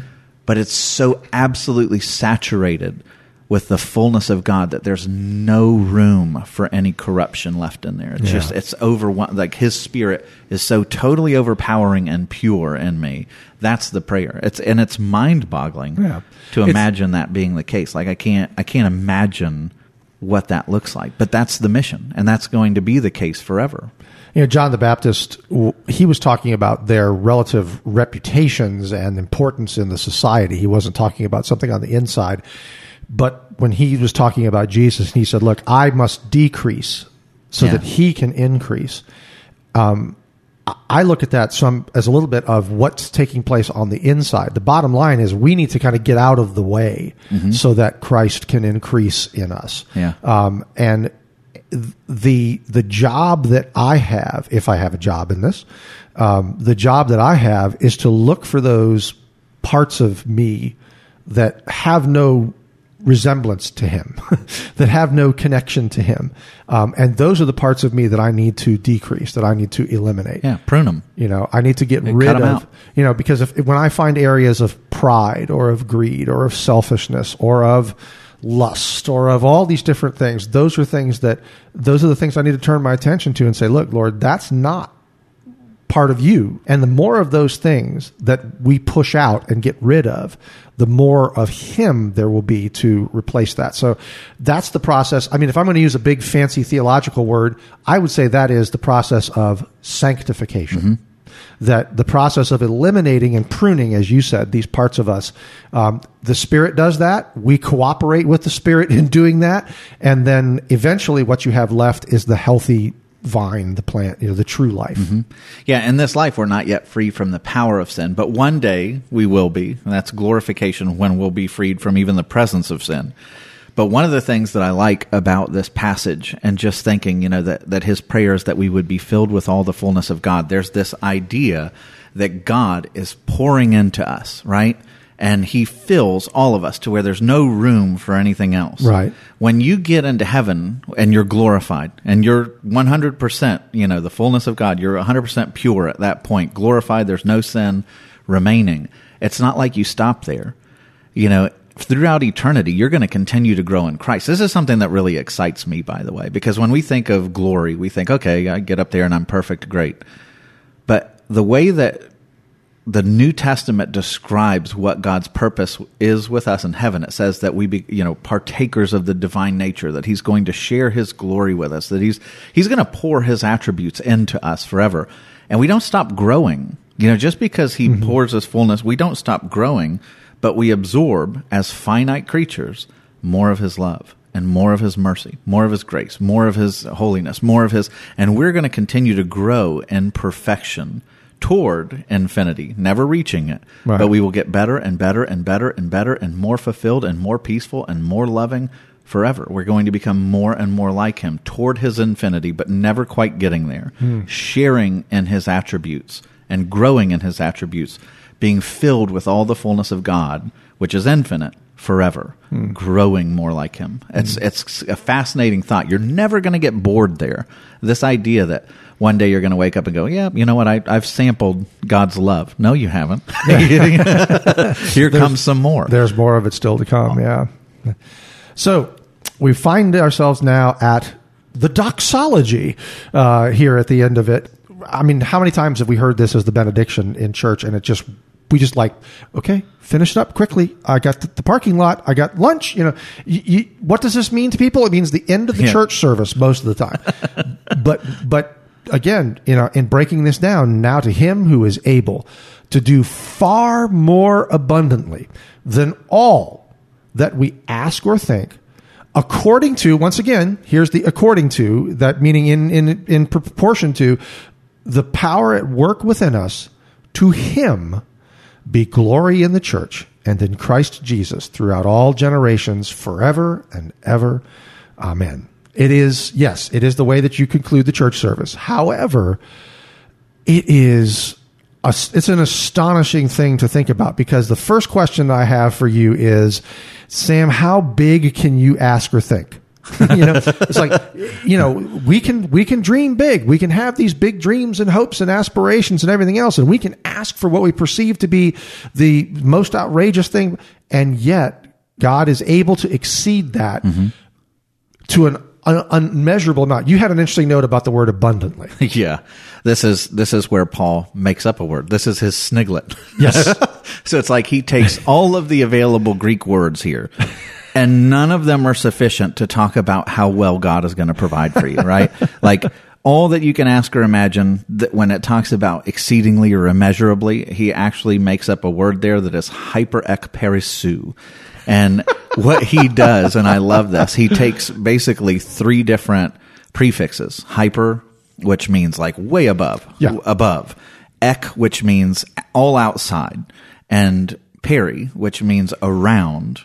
But it's so absolutely saturated with the fullness of God that there's no room for any corruption left in there. It's Yeah. just it's over like his spirit is so totally overpowering and pure in me. That's the prayer. It's and it's mind-boggling Yeah. to It's- imagine that being the case. Like I can't I can't imagine what that looks like. But that's the mission and that's going to be the case forever. You know, John the Baptist, he was talking about their relative reputations and importance in the society. He wasn't talking about something on the inside. But when he was talking about Jesus, he said, Look, I must decrease so Yeah. that he can increase. Um, I look at that some as a little bit of what's taking place on the inside. The bottom line is we need to kind of get out of the way so that Christ can increase in us. Yeah. Um, and the the job that I have, if I have a job in this, um, the job that I have is to look for those parts of me that have no resemblance to him, that have no connection to him, um, and those are the parts of me that I need to decrease, that I need to eliminate. Yeah, prune them. You know, I need to get rid of, out. you know, because if when I find areas of pride or of greed or of selfishness or of lust or of all these different things, those are things that, those are the things I need to turn my attention to and say, look, Lord, that's not part of you. And the more of those things that we push out and get rid of, the more of Him there will be to replace that. So that's the process. I mean, if I'm going to use a big fancy theological word, I would say that is the process of sanctification. That the process of eliminating and pruning, as you said, these parts of us, um, the Spirit does that. We cooperate with the Spirit in doing that, and then eventually, what you have left is the healthy vine, the plant, you know, the true life. Mm-hmm. Yeah, in this life, we're not yet free from the power of sin, but one day we will be. And that's glorification when we'll be freed from even the presence of sin. But one of the things that I like about this passage and just thinking, you know, that, that his prayer is that we would be filled with all the fullness of God, there's this idea that God is pouring into us, right? And he fills all of us to where there's no room for anything else. Right. When you get into heaven and you're glorified and you're 100%, you know, the fullness of God, you're 100% pure at that point, glorified, there's no sin remaining. It's not like you stop there. You know, throughout eternity, you're going to continue to grow in Christ. This is something that really excites me, by the way, because when we think of glory, we think, okay, I get up there and I'm perfect, great. But the way that the New Testament describes what God's purpose is with us in heaven. It says that we be, you know, partakers of the divine nature, that he's going to share his glory with us, that he's he's going to pour his attributes into us forever. And we don't stop growing. You know, just because he mm-hmm. pours his fullness, we don't stop growing, but we absorb as finite creatures more of his love and more of his mercy, more of his grace, more of his holiness, more of his and we're going to continue to grow in perfection toward infinity, never reaching it. Right. But we will get better and better and better and better and more fulfilled and more peaceful and more loving forever. We're going to become more and more like him toward his infinity, but never quite getting there. Hmm. Sharing in his attributes and growing in his attributes, being filled with all the fullness of God, which is infinite forever, hmm. growing more like him. It's hmm. it's a fascinating thought. You're never going to get bored there. This idea that one day you're going to wake up and go, yeah, you know what? I, I've sampled God's love. No, you haven't. Here comes some more. There's more of it still to come. Yeah. So we find ourselves now at the doxology uh, here at the end of it. I mean, how many times have we heard this as the benediction in church, and it just we just like, okay, finish it up quickly. I got the, the parking lot. I got lunch. You know, you, you, what does this mean to people? It means the end of the Yeah. church service most of the time. but but again, you uh, know, in breaking this down, now to him who is able to do far more abundantly than all that we ask or think, according to, once again, here's the according to, that meaning in, in, in proportion to the power at work within us, to him be glory in the church and in Christ Jesus throughout all generations, forever and ever. Amen. It is, yes, it is the way that you conclude the church service. However, it is a, it's an astonishing thing to think about because the first question I have for you is, Sam, how big can you ask or think? you know, it's like, you know, we can, we can dream big. We can have these big dreams and hopes and aspirations and everything else. And we can ask for what we perceive to be the most outrageous thing. And yet God is able to exceed that mm-hmm. to an un- unmeasurable amount. You had an interesting note about the word abundantly. yeah. This is this is where Paul makes up a word. This is his sniglet. Yes. so it's like he takes all of the available Greek words here, and none of them are sufficient to talk about how well God is going to provide for you, right? like all that you can ask or imagine that when it talks about exceedingly or immeasurably, he actually makes up a word there that is hyper ekperisou. And what he does, and I love this, he takes basically three different prefixes, hyper, which means like way above, Yeah. above. Ek, which means all outside, and peri, which means around.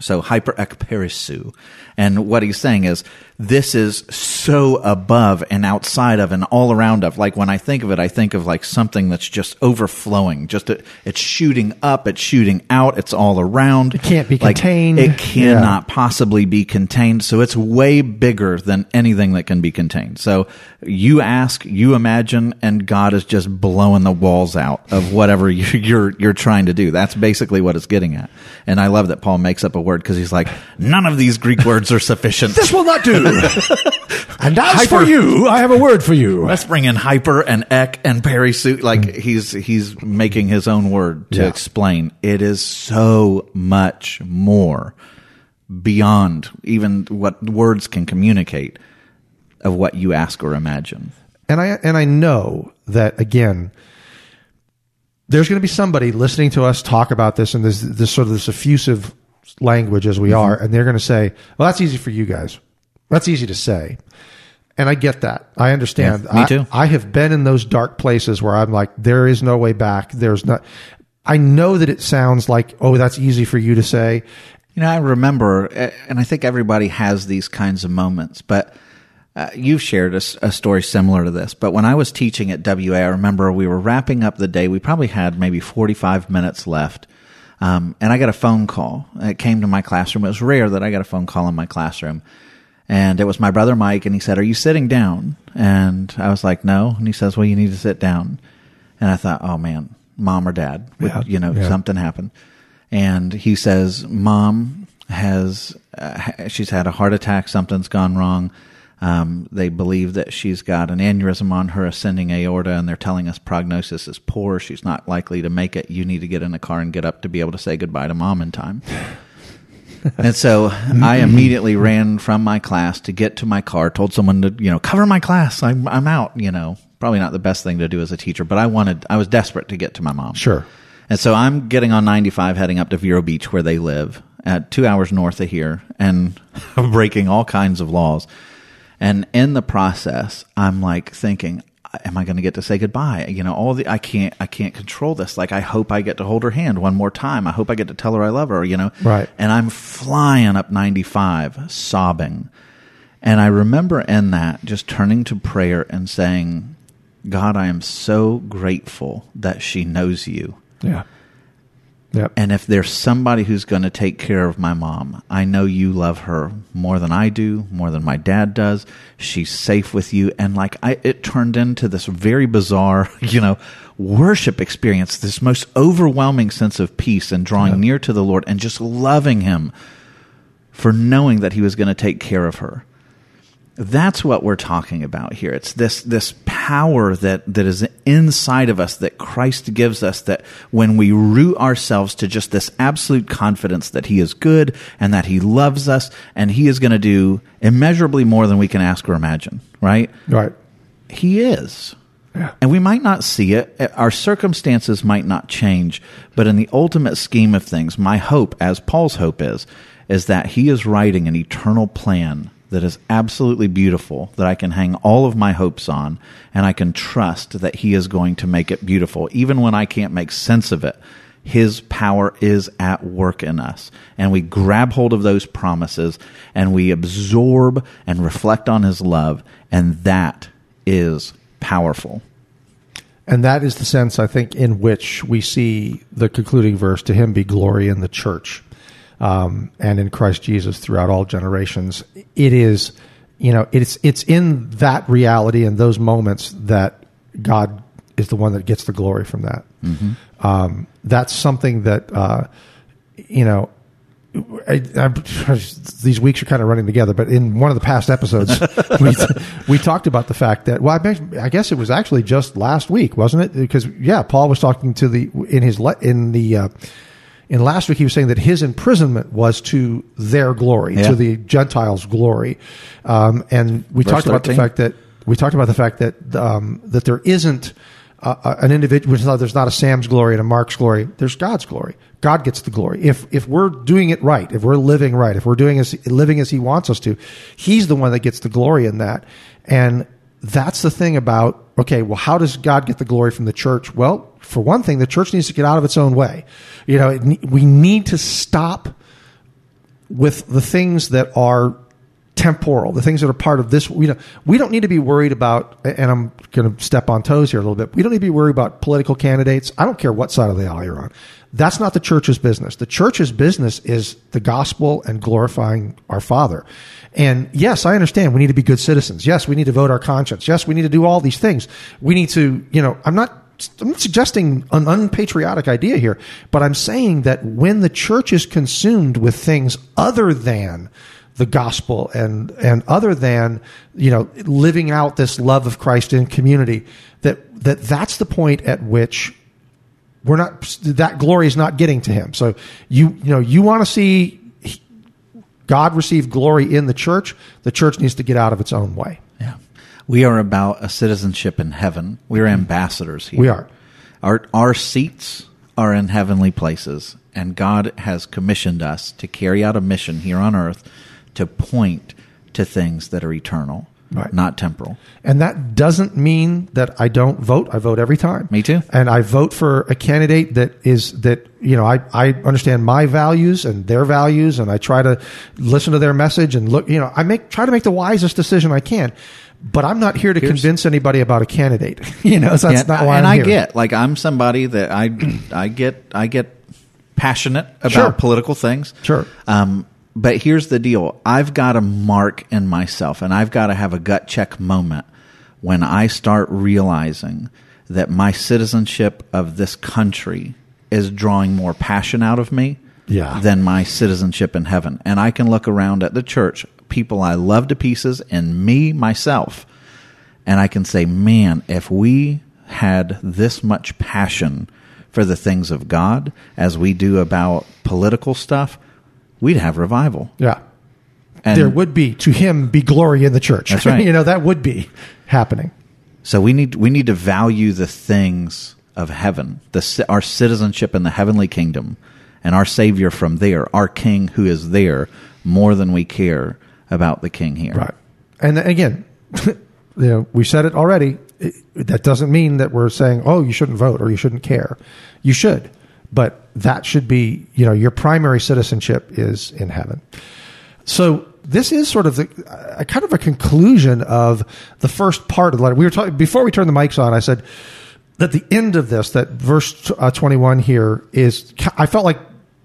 So hyper ekperisu. And what he's saying is this is so above and outside of and all around of. Like when I think of it, I think of like something that's just overflowing. Just a, it's shooting up, it's shooting out, it's all around. It can't be Like, contained. It cannot Yeah. possibly be contained. So it's way bigger than anything that can be contained. So you ask, you imagine, and God is just blowing the walls out of whatever you- you're you're trying to do. That's basically what it's getting at. And I love that Paul makes up a word because he's like, none of these Greek words are sufficient. This will not do. and as Hyper- for you, I have a word for you. Let's bring in hyper and ek and perisu. Like he's he's making his own word to Yeah. explain. It is so much more beyond even what words can communicate of what you ask or imagine. and I and I know that again. There's going to be somebody listening to us talk about this and this this sort of this effusive language as we are, and they're going to say, "Well, that's easy for you guys. That's easy to say." And I get that. I understand. Yeah, me I- too. I have been in those dark places where I'm like, there is no way back. There's not. I know that it sounds like, oh, that's easy for you to say. You know, I remember, and I think everybody has these kinds of moments, but uh, you've shared a story similar to this. But when I was teaching at WA, I remember we were wrapping up the day. We probably had maybe 45 minutes left. Um, and I got a phone call. It came to my classroom. It was rare that I got a phone call in my classroom. And it was my brother Mike, and he said, Are you sitting down? And I was like, No. And he says, Well, you need to sit down. And I thought, Oh man, mom or dad, would, Yeah, you know, yeah. something happened. And he says, Mom has, uh, she's had a heart attack, something's gone wrong. Um, they believe that she's got an aneurysm on her ascending aorta, and they're telling us prognosis is poor. She's not likely to make it. You need to get in a car and get up to be able to say goodbye to mom in time. and so I immediately ran from my class to get to my car, told someone to, you know, cover my class. I'm, I'm out, you know, probably not the best thing to do as a teacher, but I wanted, I was desperate to get to my mom. Sure. And so I'm getting on 95 heading up to Vero Beach where they live at two hours north of here and breaking all kinds of laws. And in the process, I'm like thinking, am I going to get to say goodbye? You know, all the, I can't, I can't control this. Like, I hope I get to hold her hand one more time. I hope I get to tell her I love her, you know? Right. And I'm flying up 95, sobbing. And I remember in that just turning to prayer and saying, God, I am so grateful that she knows you. Yeah. Yep. And if there's somebody who's going to take care of my mom, I know you love her more than I do, more than my dad does. She's safe with you. And like, I, it turned into this very bizarre, you know, worship experience, this most overwhelming sense of peace and drawing near to the Lord and just loving Him for knowing that He was going to take care of her. That's what we're talking about here. It's this this power that that is inside of us that Christ gives us that when we root ourselves to just this absolute confidence that he is good and that he loves us and he is going to do immeasurably more than we can ask or imagine, right? Right. He is. Yeah. And we might not see it. Our circumstances might not change. But in the ultimate scheme of things, my hope, as Paul's hope is, is that he is writing an eternal plan that is absolutely beautiful, that I can hang all of my hopes on, and I can trust that he is going to make it beautiful, even when I can't make sense of it. His power is at work in us. And we grab hold of those promises and we absorb and reflect on his love. And that is powerful. And that is the sense, I think, in which we see the concluding verse to him be glory in the church um, and in Christ Jesus throughout all generations. It is, you know, it's, it's in that reality and those moments that God is the one that gets the glory from that. Um, that's something that, uh, you know, I, I, these weeks are kind of running together, but in one of the past episodes, we, we talked about the fact that well, I, I guess it was actually just last week, wasn't it? Because yeah, Paul was talking to the in his in the uh, in last week he was saying that his imprisonment was to their glory, Yeah. to the Gentiles' glory, um, and we Verse talked about the fact that we talked about the fact that um, that there isn't uh, an individual. There's not a Sam's glory and a Mark's glory. There's God's glory. God gets the glory. If if we're doing it right, if we're living right, if we're doing as living as He wants us to, He's the one that gets the glory in that. And that's the thing about okay, well, how does God get the glory from the church? Well, for one thing, the church needs to get out of its own way. You know, it, we need to stop with the things that are temporal, the things that are part of this. You know, we don't need to be worried about, and I'm going to step on toes here a little bit. We don't need to be worried about political candidates. I don't care what side of the aisle you're on. That's not the church's business. The church's business is the gospel and glorifying our Father. And yes, I understand we need to be good citizens. Yes, we need to vote our conscience. Yes, we need to do all these things. We need to, you know, I'm not I'm not suggesting an unpatriotic idea here, but I'm saying that when the church is consumed with things other than the gospel and and other than you know living out this love of Christ in community, that that that's the point at which we're not that glory is not getting to him. So you you know you want to see God receive glory in the church, the church needs to get out of its own way. Yeah. We are about a citizenship in heaven. We're ambassadors here. We are. Our our seats are in heavenly places, and God has commissioned us to carry out a mission here on earth to point to things that are eternal, Right. not temporal. And that doesn't mean that I don't vote. I vote every time. Me too. And I vote for a candidate that is that you know I I understand my values and their values, and I try to listen to their message and look. You know, I make try to make the wisest decision I can. But I'm not here to Here's- convince anybody about a candidate. you know, so that's Yeah, not why and I'm and I here. get like I'm somebody that I I get I get passionate about Sure. political things. Sure. Um, but here's the deal: I've got a mark in myself, and I've got to have a gut check moment when I start realizing that my citizenship of this country is drawing more passion out of me Yeah. than my citizenship in heaven. And I can look around at the church, people I love to pieces, and me myself, and I can say, man, if we had this much passion for the things of God as we do about political stuff, we'd have revival. Yeah. And there would be to him be glory in the church. That's right. you know that would be happening. so we need we need to value the things of heaven, the our citizenship in the heavenly kingdom, and our Savior from there, our King who is there, more than we care about the King here. Right. And again, you know, we said it already. It, that doesn't mean that we're saying, "Oh, you shouldn't vote or you shouldn't care." You should, but that should be, you know, your primary citizenship is in heaven. So this is sort of the a kind of a conclusion of the first part of the letter. We were talking before we turned the mics on. I said that the end of this, that verse uh, twenty one here is. I felt like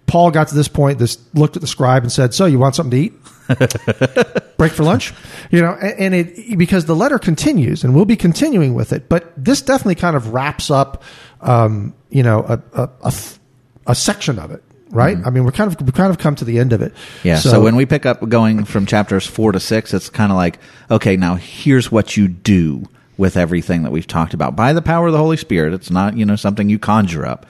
Paul got to this point. This looked at the scribe and said, "So you want something to eat?" break for lunch you know and, and it because the letter continues and we'll be continuing with it but this definitely kind of wraps up um, you know a, a, a, a section of it right i mean we're kind of we kind of come to the end of it Yeah. So, when we pick up going from chapters four to six, it's kind of like, okay, now here's what you do with everything that we've talked about by the power of the Holy Spirit. It's not, you know, something you conjure up.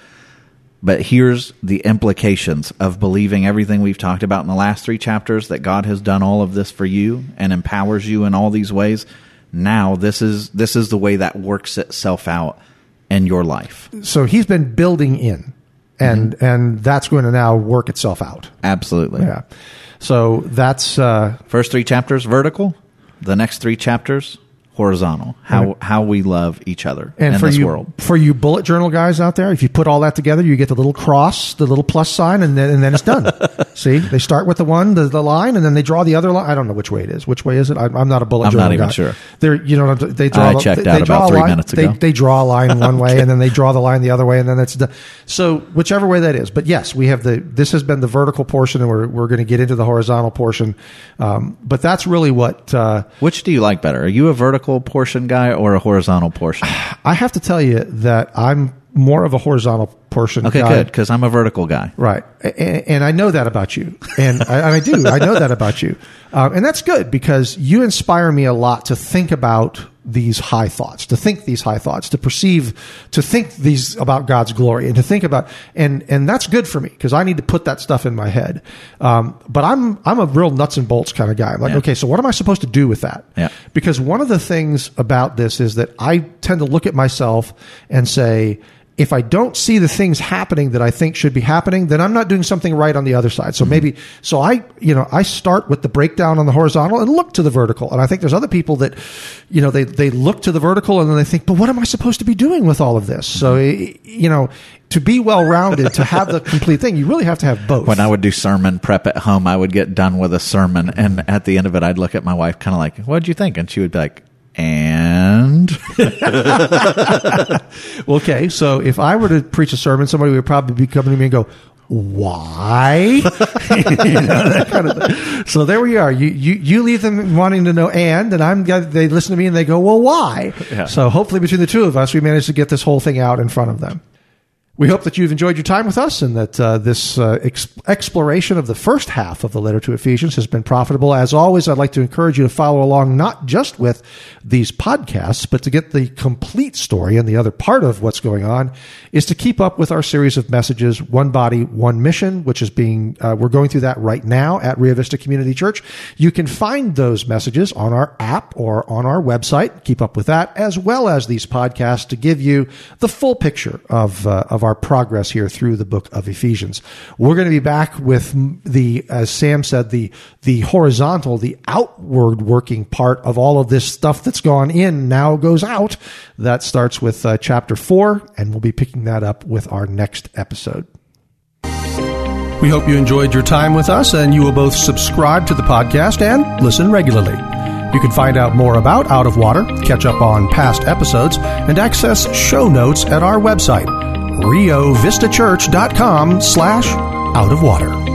But here's the implications of believing everything we've talked about in the last three chapters that God has done all of this for you and empowers you in all these ways. Now this is this is the way that works itself out in your life. so he's been building in and and that's going to now work itself out Absolutely. yeah so that's uh First three chapters vertical, the next three chapters horizontal. How Right. how we love each other And in for this you, world. for you bullet journal guys out there, if you put all that together, you get the little cross, the little plus sign, and then, and then it's done. See, they start with the one, the, the line, and then they draw the other line. I don't know which way it is. Which way is it? I, I'm not a bullet I'm journal not even guy. sure. They're, you know, they draw. I checked they, out they about a three line- minutes ago. They draw a line one way, and then they draw the line the other way, and then it's done. So whichever way that is. But yes, we have the. This has been the vertical portion, and we're we're going to get into the horizontal portion. Um, but that's really what. Uh, Which do you like better? Are you a vertical portion guy or a horizontal portion? I have to tell you that I'm more of a horizontal portion. Okay, guy. good, because I'm a vertical guy. Right, and, and I know that about you, and I, and I do. I know that about you, um, and that's good because you inspire me a lot to think about these high thoughts, to think these high thoughts, to perceive, to think these about God's glory, and to think about, and and that's good for me because I need to put that stuff in my head. Um, but I'm I'm a real nuts and bolts kind of guy. I'm like, Yeah. okay, so what am I supposed to do with that? Yeah. Because one of the things about this is that I tend to look at myself and say, if I don't see the things happening that I think should be happening, then I'm not doing something right on the other side. So mm-hmm. maybe, so I, you know, I start with the breakdown on the horizontal and look to the vertical. And I think there's other people that, you know, they, they look to the vertical and then they think, but what am I supposed to be doing with all of this? So, mm-hmm. you know, to be well rounded, to have the complete thing, you really have to have both. When I would do sermon prep at home, I would get done with a sermon, and at the end of it, I'd look at my wife, kind of like, "What'd you think?" And she would be like, "And." okay, so if I were to preach a sermon, somebody would probably be coming to me and go, why? you know, kind of so there we are. You, you you leave them wanting to know and, and I'm they listen to me and they go, well, why? Yeah. So hopefully between the two of us, we managed to get this whole thing out in front of them. We hope that you've enjoyed your time with us and that uh, this uh, ex- exploration of the first half of the letter to Ephesians has been profitable. As always, I'd like to encourage you to follow along not just with these podcasts, but to get the complete story and the other part of what's going on is to keep up with our series of messages, One Body, One Mission, which is being, uh, we're going through that right now at Rio Vista Community Church. You can find those messages on our app or on our website. Keep up with that, as well as these podcasts to give you the full picture of, uh, our progress here through the book of Ephesians. We're going to be back with the, as Sam said, the, the horizontal, the outward working part of all of this stuff that's gone in now goes out. That starts with uh, chapter four, and we'll be picking that up with our next episode. We hope you enjoyed your time with us and you will both subscribe to the podcast and listen regularly. You can find out more about Out of Water, catch up on past episodes, and access show notes at our website, riovistachurch.com slash out of water.